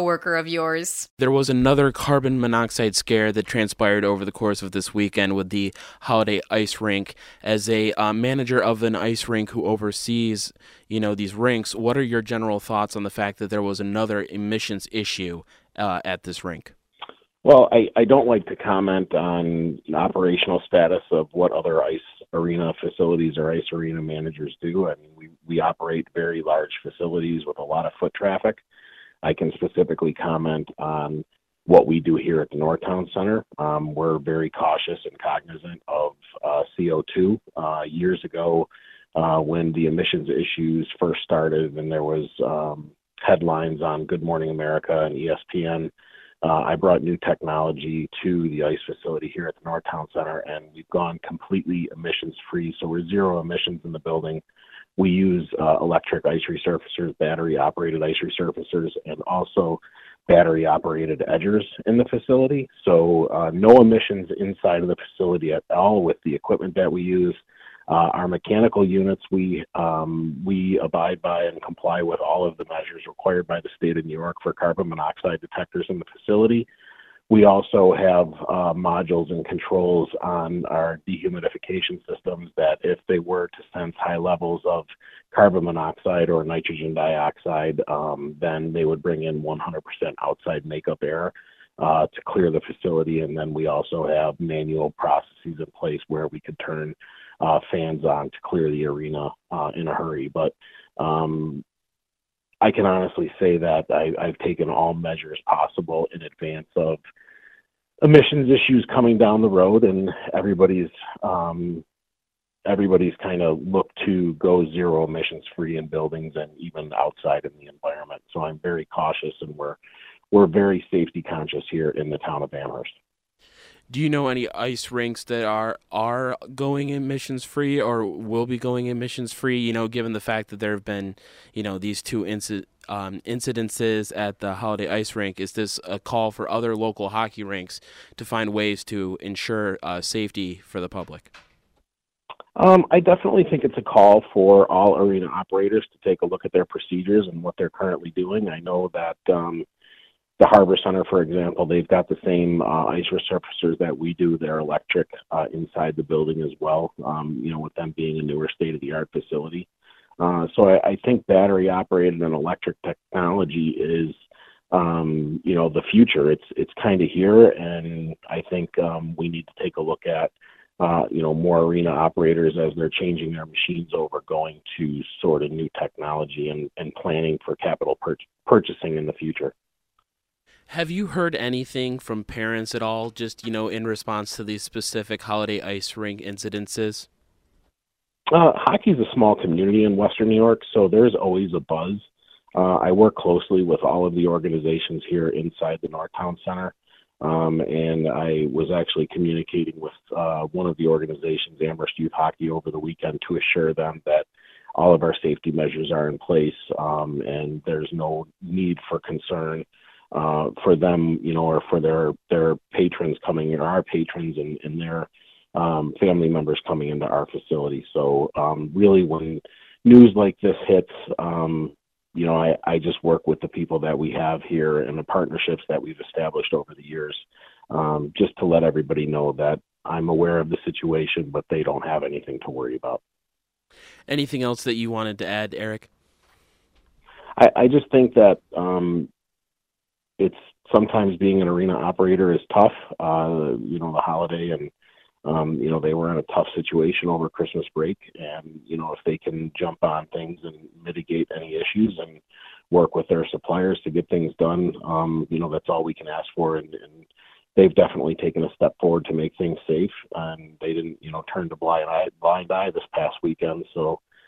of yours. There was another carbon monoxide scare that transpired over the course of this weekend with the Holiday Ice Rink. As a uh, manager of an ice rink who oversees, you know, these rinks, what are your general thoughts on the fact that there was another emissions issue uh, at this rink? Well, I, I don't like to comment on operational status of what other ice arena facilities or ice arena managers do. I mean, we, we operate very large facilities with a lot of foot traffic. I can specifically comment on what we do here at the Northtown Center. Um, we're very cautious and cognizant of uh, CO2. Uh, years ago, uh, when the emissions issues first started, and there was um, headlines on Good Morning America and ESPN, uh, I brought new technology to the ice facility here at the Northtown Center, and we've gone completely emissions free. So we're zero emissions in the building. We use uh, electric ice resurfacers, battery operated ice resurfacers, and also battery operated edgers in the facility. So uh, no emissions inside of the facility at all with the equipment that we use. Uh, our mechanical units, we um, we abide by and comply with all of the measures required by the state of New York for carbon monoxide detectors in the facility. We also have uh, modules and controls on our dehumidification systems that if they were to sense high levels of carbon monoxide or nitrogen dioxide, um, then they would bring in 100% outside makeup air uh, to clear the facility. And then we also have manual processes in place where we could turn uh, fans on to clear the arena uh, in a hurry. But um, I can honestly say that I, I've taken all measures possible in advance of emissions issues coming down the road, and everybody's um, everybody's kind of looked to go zero emissions free in buildings and even outside in the environment. So I'm very cautious, and we're we're very safety conscious here in the town of Amherst. Do you know any ice rinks that are are going emissions free or will be going emissions free? You know, given the fact that there have been, you know, these two inci- um, incidences at the Holiday Ice Rink, is this a call for other local hockey rinks to find ways to ensure uh, safety for the public? Um, I definitely think it's a call for all arena operators to take a look at their procedures and what they're currently doing. I know that um, the Harbor Center, for example, they've got the same uh, ice resurfacers that we do. They're electric uh, inside the building as well. Um, you know, with them being a newer state-of-the-art facility. Uh, so I, I think battery operated and electric technology is, um, you know, the future. It's it's kind of here, and I think um, we need to take a look at, uh, you know, more arena operators as they're changing their machines over, going to sort of new technology and, and planning for capital pur- purchasing in the future. Have you heard anything from parents at all, just, you know, in response to these specific holiday ice rink incidences? Uh, hockey is a small community in Western New York, so there's always a buzz. Uh, I work closely with all of the organizations here inside the Northtown Center, um, and I was actually communicating with uh, one of the organizations, Amherst Youth Hockey, over the weekend to assure them that all of our safety measures are in place um, and there's no need for concern uh, for them, you know, or for their their patrons coming in, or our patrons and, and their um, family members coming into our facility. So um, really, when news like this hits, um, you know, I, I just work with the people that we have here and the partnerships that we've established over the years, um, just to let everybody know that I'm aware of the situation, but they don't have anything to worry about. Anything else that you wanted to add, Eric? I, I just think that um, it's sometimes being an arena operator is tough. Uh, you know, the holiday and um, you know they were in a tough situation over Christmas break, and you know if they can jump on things and mitigate any issues and work with their suppliers to get things done, um, you know that's all we can ask for. And, and they've definitely taken a step forward to make things safe, and they didn't you know turn to blind eye blind eye this past weekend. So